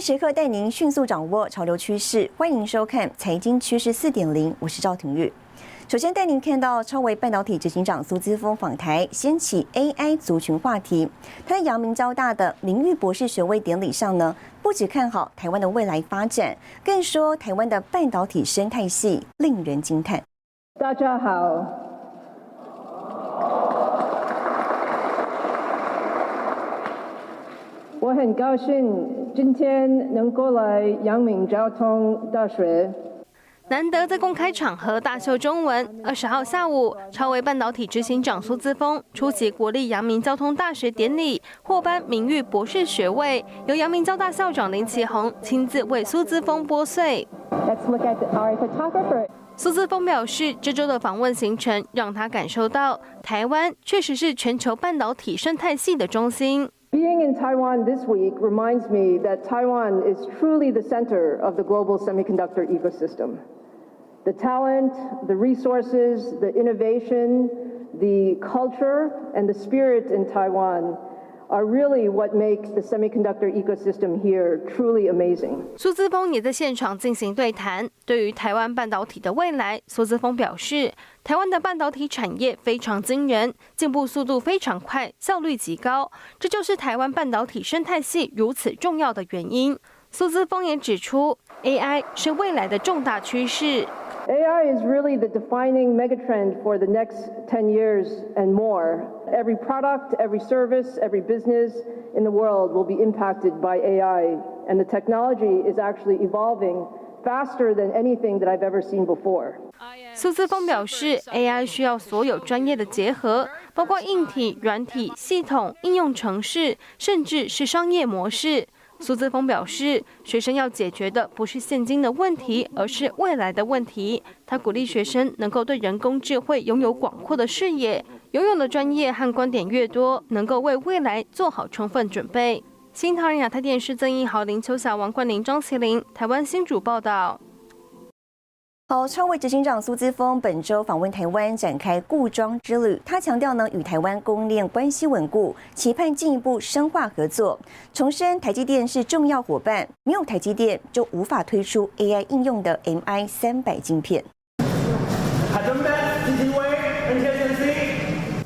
时刻带您迅速掌握潮流趋势，欢迎收看《财经趋势四点零》，我是赵廷玉。首先带您看到超微半导体执行长苏姿峰访台，掀起 AI 族群话题。他在阳明交大的名誉博士学位典礼上呢，不只看好台湾的未来发展，更说台湾的半导体生态系令人惊叹。大家好，我很高兴今天能够来阳明交通大学。难得在公开场合大秀中文。二十号下午，超微半导体执行长苏姿峰出席国立阳明交通大学典礼，获颁名誉博士学位，由阳明交大校长林奇宏亲自为苏姿峰拨穗。苏姿峰表示，这周的访问行程让他感受到台湾确实是全球半导体生态系的中心。Being in Taiwan this week reminds me that Taiwan is truly the center of the global semiconductor ecosystem. The talent, the resources, the innovation, the culture, and the spirit in Taiwan are really what makes the semiconductor ecosystem here truly amazing. 苏姿峰也在现场进行对谈。对于台湾半导体的未来，苏姿峰表示，台湾的半导体产业非常惊人，进步速度非常快，效率极高，这就是台湾半导体生态系如此重要的原因。苏姿峰也指出，AI 是未来的重大趋势。AI is really the defining megatrend for the next 10 years and more. Every product, every service, every business in the world will be impacted by AI, and the technology is actually evolving faster than anything that I've ever seen before. 苏姿峰表示，AI 需要所有专业的结合，包括硬体、软体、系统、应用程式，甚至是商业模式。 苏姿峰表示，学生要解决的不是现金的问题，而是未来的问题。他鼓励学生能够对人工智慧拥有广阔的视野，拥有的专业和观点越多，能够为未来做好充分准备。新唐人亚太电视曾一豪、林秋霞、王冠玲、张麒麟，台湾新主报道。好，超位执行长苏姿峰本周访问台湾，展开固装之旅。他强调呢，与台湾供应链关系稳固，期盼进一步深化合作，重申台积电是重要伙伴，没有台积电就无法推出 AI 应用的 MI 三百晶片。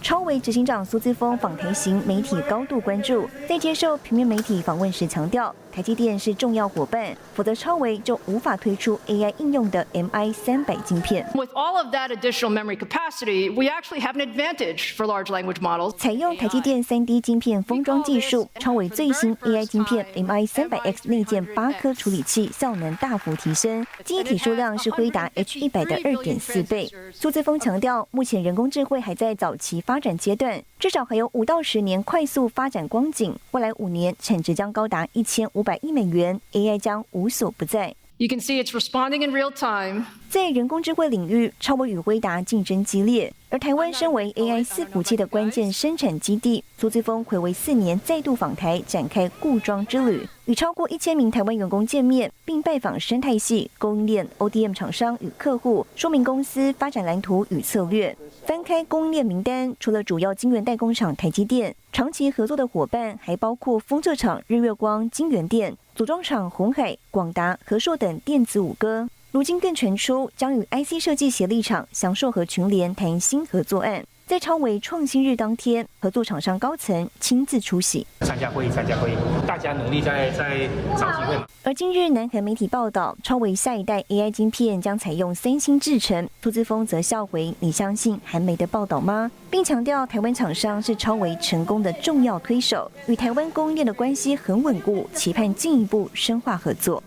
超维执行长苏姿峰访台行，媒体高度关注，在接受平面媒体访问时强调。台积电是重要伙伴，否则超维就无法推出 AI 应用的 MI 三百晶片。With all of that additional memory capacity, we actually have an advantage for large language models. 采用台积电 3D 晶片封装技术，超维最新 AI 晶片 MI 三百 X 内建八颗处理器，效能大幅提升，晶体数量是辉达 H 一百的二点四倍。苏姿峰强调，目前人工智慧还在早期发展阶段，至少还有五到十年快速发展光景，未来五年产值将高达一千五。五百亿美元，AI 将无所不在。You can see it's responding in real time. 在人工智慧领域，超微与微达竞争激烈。而台湾身为 AI 伺服器的关键生产基地，苏姿峰回违四年再度访台，展开固装之旅，与超过一千名台湾员工见面，并拜访生态系供应链 ODM 厂商与客户，说明公司发展蓝图与策略。翻开供应链名单，除了主要晶圆代工厂台积电，长期合作的伙伴还包括封测厂日月光、晶圆店。组装厂红海、广达、和硕等电子五哥，如今更传出将与 IC 设计协力厂翔硕和群联谈新合作案。在超维创新日当天，合作厂商高层亲自出席参加会议，参加会议，大家努力在在找机会。而今日南韩媒体报道，超维下一代 AI 晶片将采用三星制成，苏姿峰则笑回：“你相信韩媒的报道吗？”并强调台湾厂商是超维成功的重要推手，与台湾供应链的关系很稳固，期盼进一步深化合作。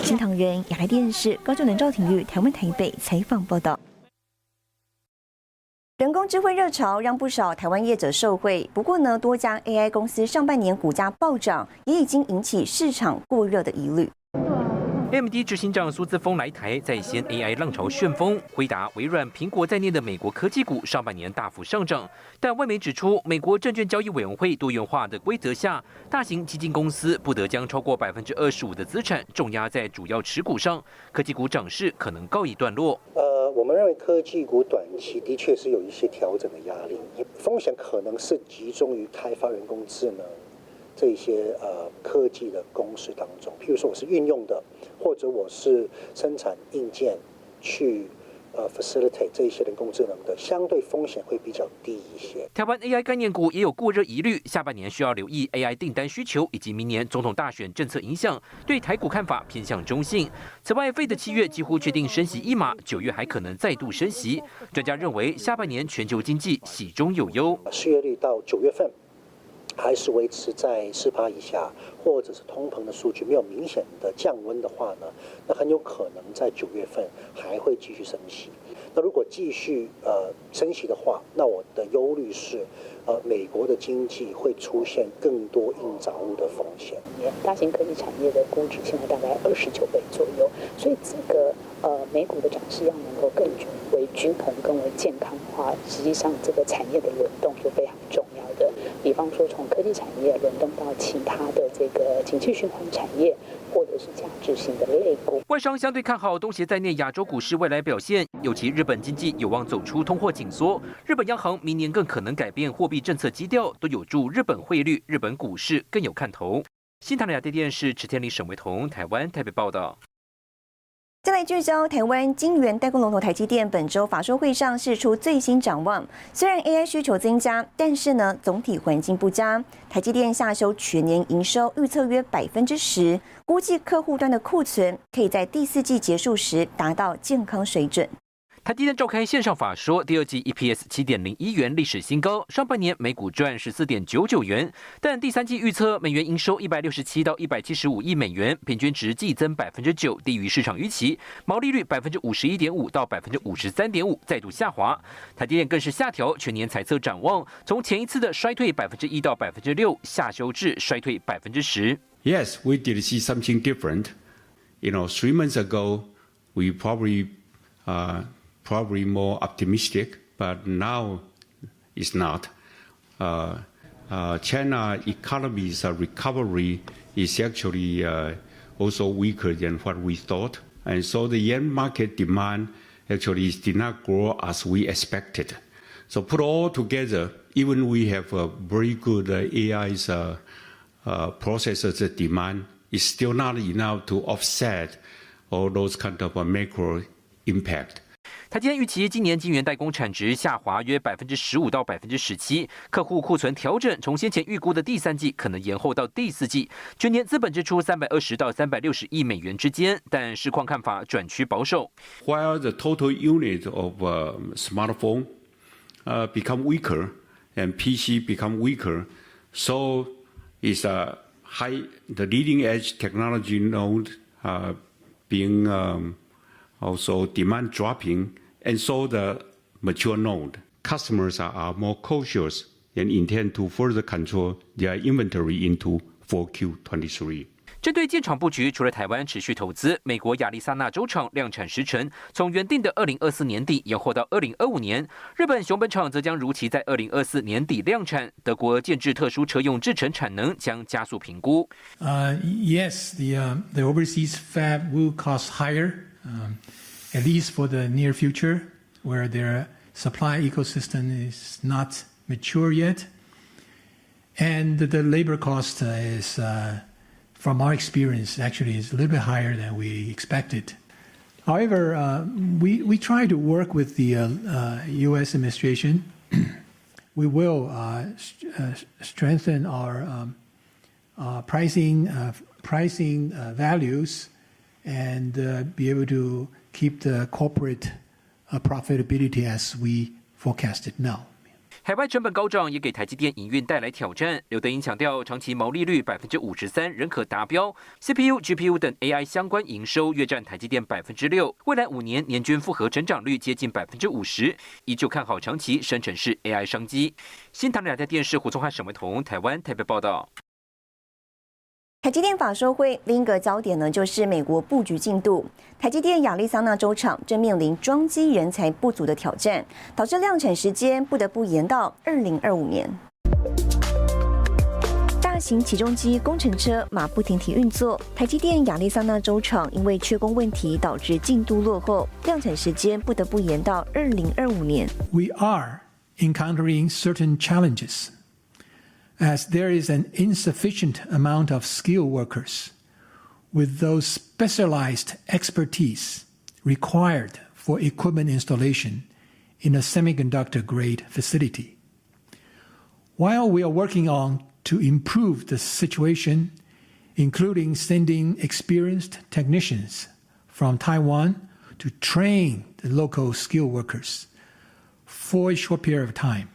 新唐人亚太电视高雄能赵廷玉台湾台北采访报道。人工智慧热潮让不少台湾业者受惠，不过呢，多家 AI 公司上半年股价暴涨，也已经引起市场过热的疑虑。MD 执行长苏姿峰来台，在掀 AI 浪潮旋风。回答微软、苹果在内的美国科技股上半年大幅上涨，但外媒指出，美国证券交易委员会多元化的规则下，大型基金公司不得将超过百分之二十五的资产重压在主要持股上，科技股涨势可能告一段落。呃，我们认为科技股短期的确是有一些调整的压力，风险可能是集中于开发人工智能。这些呃科技的公司当中，譬如说我是运用的，或者我是生产硬件去。呃，facilitate 这一些人工智能的相对风险会比较低一些。台湾 AI 概念股也有过热疑虑，下半年需要留意 AI 订单需求以及明年总统大选政策影响。对台股看法偏向中性。此外，费的七月几乎确定升息一码，九月还可能再度升息。专家认为，下半年全球经济喜中有忧。失业率到九月份。还是维持在四趴以下，或者是通膨的数据没有明显的降温的话呢，那很有可能在九月份还会继续升息。那如果继续呃升息的话，那我的忧虑是，呃，美国的经济会出现更多硬着陆的风险。大型科技产业的估值现在大概二十九倍左右，所以这个呃美股的涨势要能够更为均衡、更为健康的话，实际上这个产业的轮动就非常重。方说，从科技产业轮动到其他的这个景气循环产业，或者是价值型的类股。外商相对看好东协在内亚洲股市未来表现，尤其日本经济有望走出通货紧缩，日本央行明年更可能改变货币政策基调，都有助日本汇率、日本股市更有看头。新唐人亚电视池天理、沈维彤，台湾台北报道。在聚焦台湾晶圆代工龙头台积电，本周法说会上释出最新展望。虽然 AI 需求增加，但是呢总体环境不佳。台积电下修全年营收预测约百分之十，估计客户端的库存可以在第四季结束时达到健康水准。台积电召开线上法说，第二季 EPS 七点零一元，历史新高。上半年每股赚十四点九九元，但第三季预测美元营收一百六十七到一百七十五亿美元，平均值季增百分之九，低于市场预期。毛利率百分之五十一点五到百分之五十三点五，再度下滑。台积电更是下调全年财测展望，从前一次的衰退百分之一到百分之六，下修至衰退百分之十。Yes, we did see something different. You know, three months ago, we probably, uh. Probably more optimistic, but now it's not. Uh, uh, China economy's uh, recovery is actually uh, also weaker than what we thought, and so the end market demand actually did not grow as we expected. So put all together, even we have a very good uh, AI's uh, processors demand, is still not enough to offset all those kind of macro impact. 台积电预期今年晶圆代工产值下滑约百分之十五到百分之十七，客户库存调整从先前预估的第三季可能延后到第四季，全年资本支出三百二十到三百六十亿美元之间，但市况看法转趋保守。While the total unit of smartphone become weaker and PC become weaker, so is a high the leading edge technology node being also demand dropping, and so the mature node customers are more cautious and intend to further control their inventory into 4Q23. 针对建厂布局，除了台湾持续投资，美国亚利桑那州厂量产时程从原定的二零二四年底延后到二零二五年。日本熊本厂则将如期在二零二四年底量产。德国建制特殊车用制程产能将加速评估。Uh, yes, the the overseas fab will cost higher. Um, at least for the near future, where their supply ecosystem is not mature yet. And the labor cost uh, is, uh, from our experience, actually is a little bit higher than we expected. However, uh, we, try to work with the U.S. Administration. we will st strengthen our um, pricing pricing values and be able to keep the corporate profitability as we forecast it now. 海外成本高涨也给台积电营运带来挑战。刘德英强调，长期毛利率百分之五十三仍可达标。CPU、GPU 等 AI 相关营收约占台积电百分之六，未来五年年均复合成长率接近百分之五十，依旧看好长期生成式 AI 商机。新唐两台电视胡宗汉、沈维彤，台湾台北报道。台积电法收会另一个焦点呢，就是美国布局进度。台积电亚利桑那州厂正面临装机人才不足的挑战，导致量产时间不得不延到二零二五年。大型起重机工程车马不停蹄运作，台积电亚利桑那州厂因为缺工问题导致进度落后，量产时间不得不延到二零二五年。We are encountering certain challenges. As there is an insufficient amount of skilled workers with those specialized expertise required for equipment installation in a semiconductor grade facility. While we are working on to improve the situation, including sending experienced technicians from Taiwan to train the local skilled workers for a short period of time.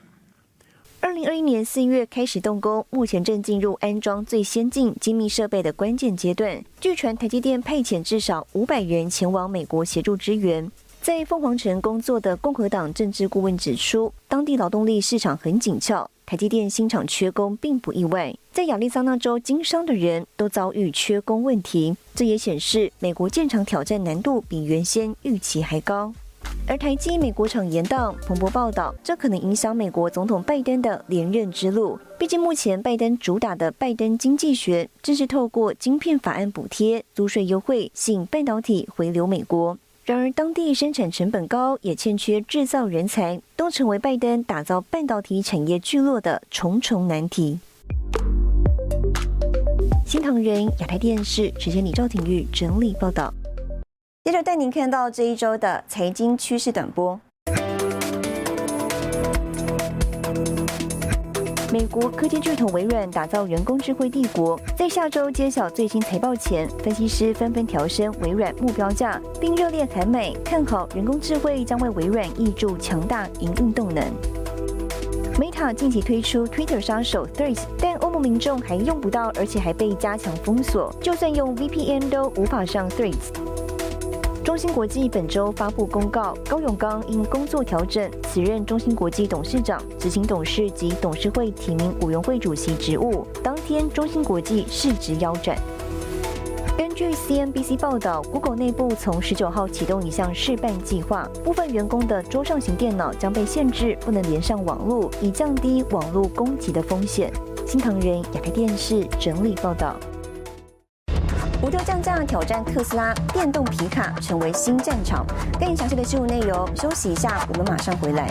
今年四月开始动工，目前正进入安装最先进精密设备的关键阶段。据传，台积电派遣至少五百人前往美国协助支援。在凤凰城工作的共和党政治顾问指出，当地劳动力市场很紧俏，台积电新厂缺工并不意外。在亚利桑那州经商的人都遭遇缺工问题，这也显示美国建厂挑战难度比原先预期还高。而台积美国厂延宕，彭博报道，这可能影响美国总统拜登的连任之路。毕竟目前拜登主打的拜登经济学，正是透过晶片法案补贴、租税优惠，吸引半导体回流美国。然而，当地生产成本高，也欠缺制造人才，都成为拜登打造半导体产业聚落的重重难题。新唐人亚太电视直接李赵廷玉整理报道。接着带您看到这一周的财经趋势短波。美国科技巨头微软打造人工智慧帝国，在下周揭晓最新财报前，分析师纷纷调升微软目标价，并热烈喊美，看好人工智慧将为微软挹注强大营运动能。Meta 近期推出 Twitter 杀手 Threads，但欧盟民众还用不到，而且还被加强封锁，就算用 VPN 都无法上 Threads。中芯国际本周发布公告，高永刚因工作调整辞任中芯国际董事长、执行董事及董事会提名委员会主席职务。当天，中芯国际市值腰斩。根据 CNBC 报道，Google 内部从十九号启动一项试办计划，部分员工的桌上型电脑将被限制不能连上网络，以降低网络攻击的风险。新唐人亚太电视整理报道。无调降价挑战特斯拉，电动皮卡成为新战场。更详细的新闻内容，休息一下，我们马上回来。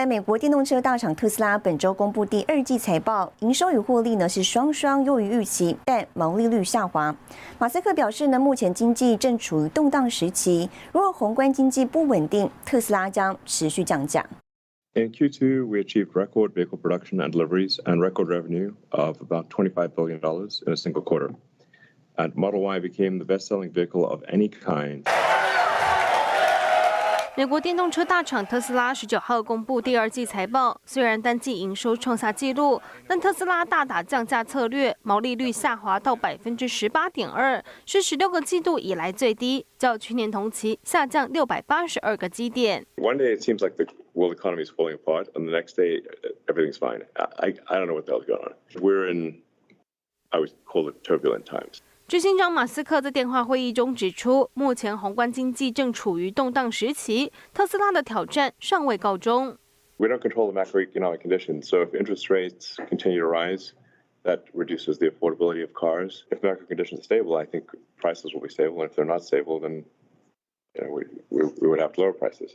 来，美国电动车大厂特斯拉本周公布第二季财报，营收与获利呢是双双优于预期，但毛利率下滑。马斯克表示呢，目前经济正处于动荡时期，如果宏观经济不稳定，特斯拉将持续降价。In Q2, we achieved record vehicle production and deliveries and record revenue of about $25 billion in a single quarter. And Model Y became the best-selling vehicle of any kind. 美国电动车大厂特斯拉十九号公布第二季财报，虽然单季营收创下纪录，但特斯拉大打降价策略，毛利率下滑到百分之十八点二，是十六个季度以来最低，较去年同期下降六百八十二个基点。One day it seems like the world economy is falling apart, and the next day everything's fine. I I don't know what the hell's going on. We're in, I would call it turbulent times. 执行长马斯克在电话会议中指出，目前宏观经济正处于动荡时期，特斯拉的挑战尚未告终。We don't control the macroeconomic conditions, so if interest rates continue to rise, that reduces the affordability of cars. If macro conditions are stable, I think prices will be stable, and if they're not stable, then you know we we, we would have to lower prices.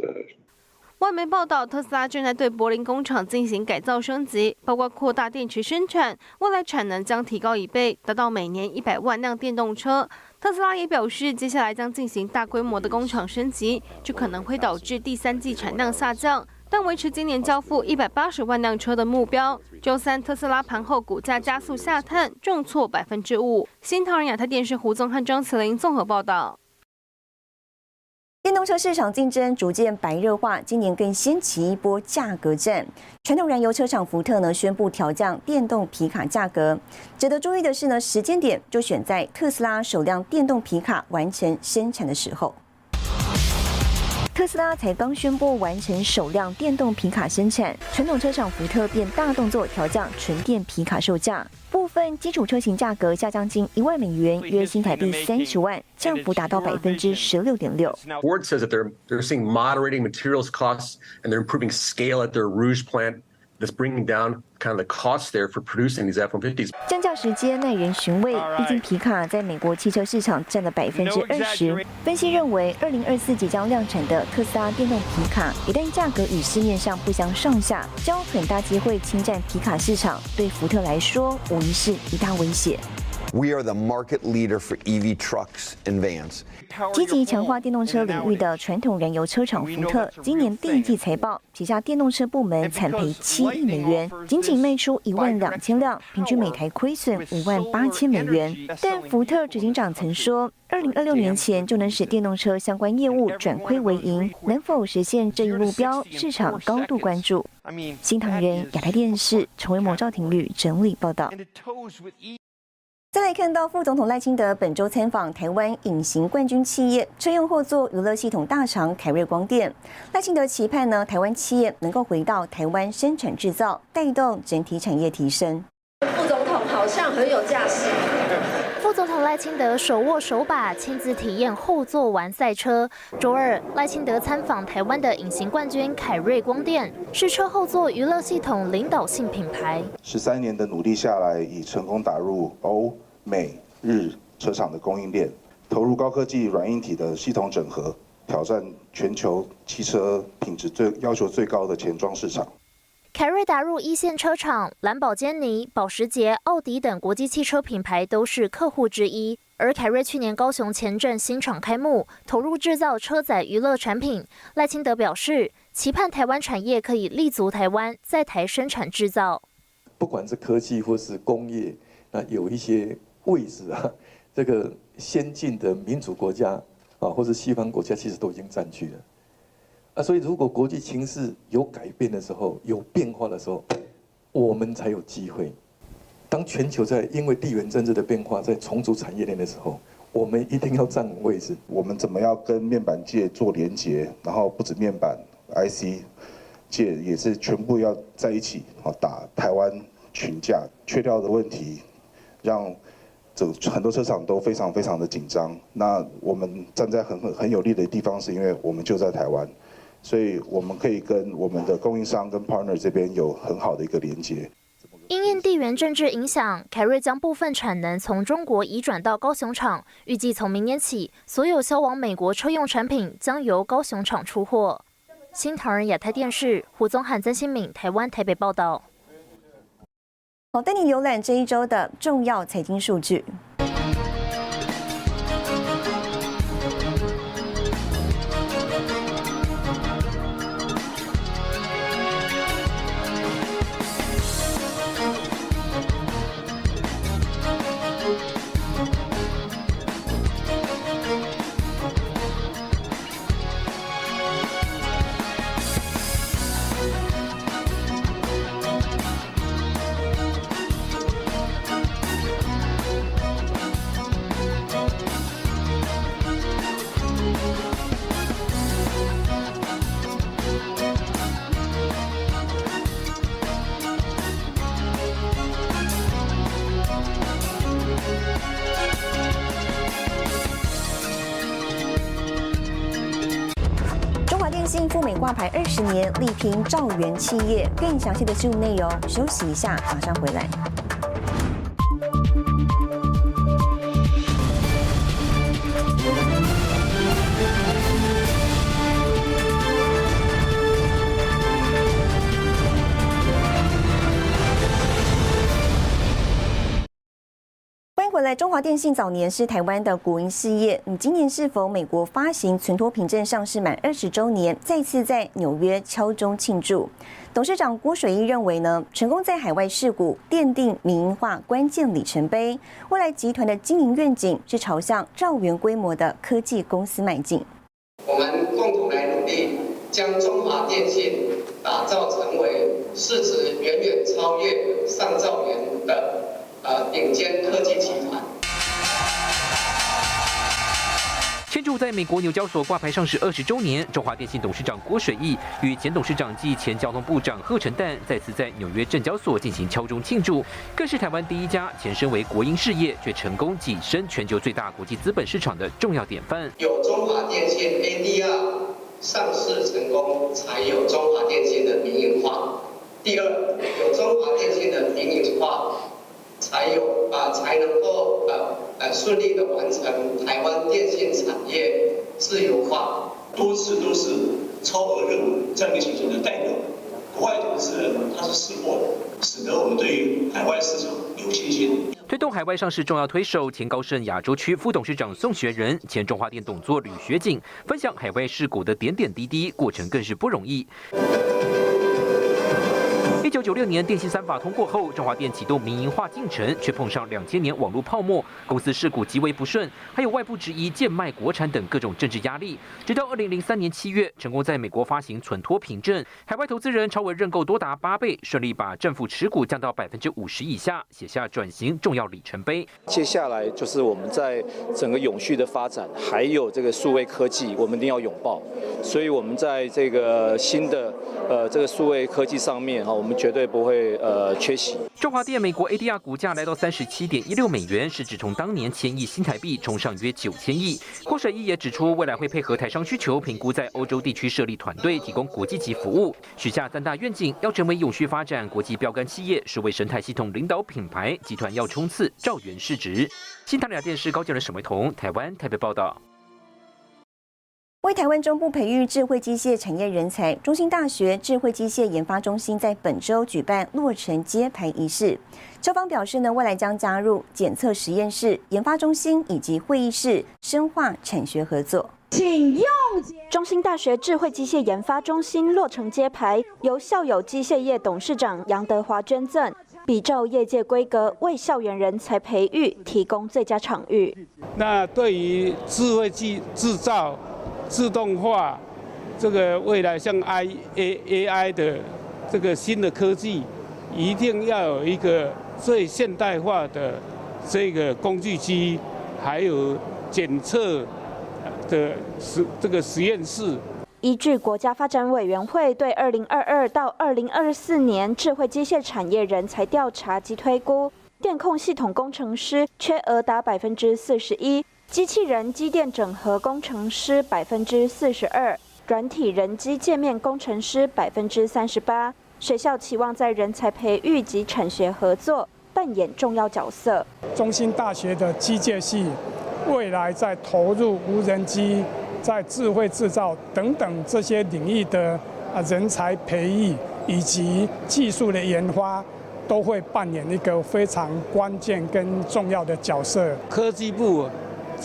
外媒报道，特斯拉正在对柏林工厂进行改造升级，包括扩大电池生产，未来产能将提高一倍，达到每年一百万辆电动车。特斯拉也表示，接下来将进行大规模的工厂升级，这可能会导致第三季产量下降，但维持今年交付一百八十万辆车的目标。周三，特斯拉盘后股价加速下探，重挫百分之五。新唐人亚太电视胡宗汉、张慈玲综合报道。电动车市场竞争逐渐白热化，今年更掀起一波价格战。传统燃油车厂福特呢宣布调降电动皮卡价格。值得注意的是呢，时间点就选在特斯拉首辆电动皮卡完成生产的时候。特斯拉才刚宣布完成首辆电动皮卡生产，传统车厂福特便大动作调降纯电皮卡售价，部分基础车型价格下降近一万美元，约新台币三十万，降幅达到百分之十六点六。Ford says that they're they're seeing moderating materials costs and they're improving scale at their Rouge plant. That's bringing down kind of the cost there for producing these F-150s. 降价时间耐人寻味，毕竟皮卡在美国汽车市场占了百分之二十。分析认为，二零二四即将量产的特斯拉电动皮卡，一旦价格与市面上不相上下，将有很大机会侵占皮卡市场，对福特来说，无疑是一大威胁。We are the market leader for EV trucks and vans. 积极强化电动车领域的传统燃油车厂福特，今年第一季财报，旗下电动车部门惨赔七亿美元，仅仅卖出一万两千辆，平均每台亏损五万八千美元。但福特执行长曾说，二零二六年前就能使电动车相关业务转亏为盈，能否实现这一目标，市场高度关注。新唐人亚太电视陈为谋、赵廷律整理报道。再来看到副总统赖清德本周参访台湾隐形冠军企业车用后座娱乐系统大厂凯瑞光电，赖清德期盼呢台湾企业能够回到台湾生产制造，带动整体产业提升。副总统好像很有架势。副总统赖清德手握手把，亲自体验后座玩赛车。周二，赖清德参访台湾的隐形冠军凯瑞光电，是车后座娱乐系统领导性品牌。十三年的努力下来，已成功打入欧。美日车厂的供应链投入高科技软硬体的系统整合，挑战全球汽车品质最要求最高的前装市场。凯瑞打入一线车厂，兰博基尼、保时捷、奥迪等国际汽车品牌都是客户之一。而凯瑞去年高雄前镇新厂开幕，投入制造车载娱乐产品。赖清德表示，期盼台湾产业可以立足台湾，在台生产制造。不管是科技或是工业，那有一些。位置啊，这个先进的民主国家啊，或者西方国家，其实都已经占据了啊。所以，如果国际形势有改变的时候，有变化的时候，我们才有机会。当全球在因为地缘政治的变化在重组产业链的时候，我们一定要站位置。我们怎么样跟面板界做连接？然后不止面板，IC 界也是全部要在一起啊，打台湾群架缺料的问题，让。这很多车厂都非常非常的紧张。那我们站在很很很有利的地方，是因为我们就在台湾，所以我们可以跟我们的供应商跟 partner 这边有很好的一个连接。因应地缘政治影响，凯瑞将部分产能从中国移转到高雄厂，预计从明年起，所有销往美国车用产品将由高雄厂出货。新唐人亚太电视胡宗汉、曾新敏，台湾台北报道。我，带你浏览这一周的重要财经数据。力拼兆源企业。更详细的新闻内容，休息一下，马上回来。来，中华电信早年是台湾的国营事业。你今年是否美国发行存托凭证上市满二十周年，再次在纽约敲钟庆祝？董事长郭水义认为呢，成功在海外事股奠定民营化关键里程碑。未来集团的经营愿景是朝向兆元规模的科技公司迈进。我们共同来努力，将中华电信打造成为市值远远超越上兆元的。呃，顶尖科技集团。庆祝在美国纽交所挂牌上市二十周年，中华电信董事长郭水义与前董事长暨前交通部长贺成旦再次在纽约证交所进行敲钟庆祝，更是台湾第一家前身为国营事业却成功跻身全球最大国际资本市场的重要典范。有中华电信 ADR 上市成功，才有中华电信的民营化。第二，有中华电信的民营化，才有啊才能够呃呃顺利的完成台湾电信产业自由化。多次都是超额任务战略型的代表，国外投资人他是识货的，使得我们对于海外市场有信心。推动海外上市重要推手前高盛亚洲区副董事长宋学仁、前中华电董座吕学景分享海外事股的点点滴滴，过程更是不容易。一九九六年电信三法通过后，中华电启动民营化进程，却碰上两千年网络泡沫，公司事股极为不顺，还有外部质疑贱卖国产等各种政治压力。直到二零零三年七月，成功在美国发行存托凭证，海外投资人超额认购多达八倍，顺利把政府持股降到百分之五十以下，写下转型重要里程碑。接下来就是我们在整个永续的发展，还有这个数位科技，我们一定要拥抱。所以，我们在这个新的呃这个数位科技上面哈，我们。绝对不会呃缺席。中华电美国 ADR 股价来到三十七点一六美元，市值从当年千亿新台币冲上约九千亿。郭水义也指出，未来会配合台商需求，评估在欧洲地区设立团队，提供国际级服务。许下三大愿景，要成为永续发展国际标杆企业，是为生态系统领导品牌集团要冲刺兆元市值。新唐人电视高教人沈维彤，台湾台北报道。为台湾中部培育智慧机械产业人才，中兴大学智慧机械研发中心在本周举办落成揭牌仪式。校方表示呢，未来将加入检测实验室、研发中心以及会议室，深化产学合作。请用中兴大学智慧机械研发中心落成揭牌，由校友机械业董事长杨德华捐赠，比照业界规格，为校园人才培育提供最佳场域。那对于智慧机制造。自动化，这个未来像 I A A I 的这个新的科技，一定要有一个最现代化的这个工具机，还有检测的实这个实验室。依据国家发展委员会对二零二二到二零二四年智慧机械产业人才调查及推估，电控系统工程师缺额达百分之四十一。机器人机电整合工程师百分之四十二，软体人机界面工程师百分之三十八。学校期望在人才培育及产学合作扮演重要角色。中兴大学的机械系未来在投入无人机、在智慧制造等等这些领域的啊人才培育以及技术的研发，都会扮演一个非常关键跟重要的角色。科技部。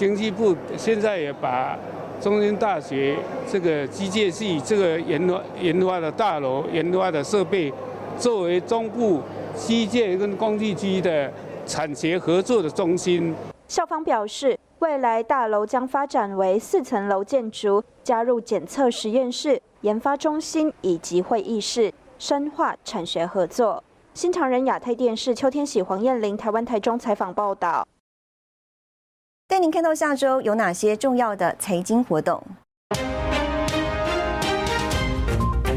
经济部现在也把中兴大学这个机械系这个研发研发的大楼、研发的设备，作为中部机械跟工具机的产学合作的中心。校方表示，未来大楼将发展为四层楼建筑，加入检测实验室、研发中心以及会议室，深化产学合作。新唐人亚太电视邱天喜、黄燕玲，台湾台中采访报道。带您看到下周有哪些重要的财经活动。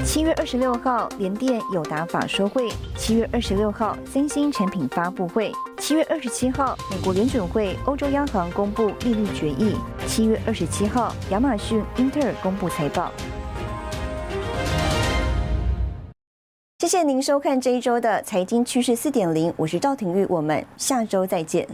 七月二十六号，联电友达法说会；七月二十六号，三星产品发布会；七月二十七号，美国联准会、欧洲央行公布利率决议；七月二十七号，亚马逊、英特尔公布财报。谢谢您收看这一周的财经趋势四点零，我是赵廷玉，我们下周再见。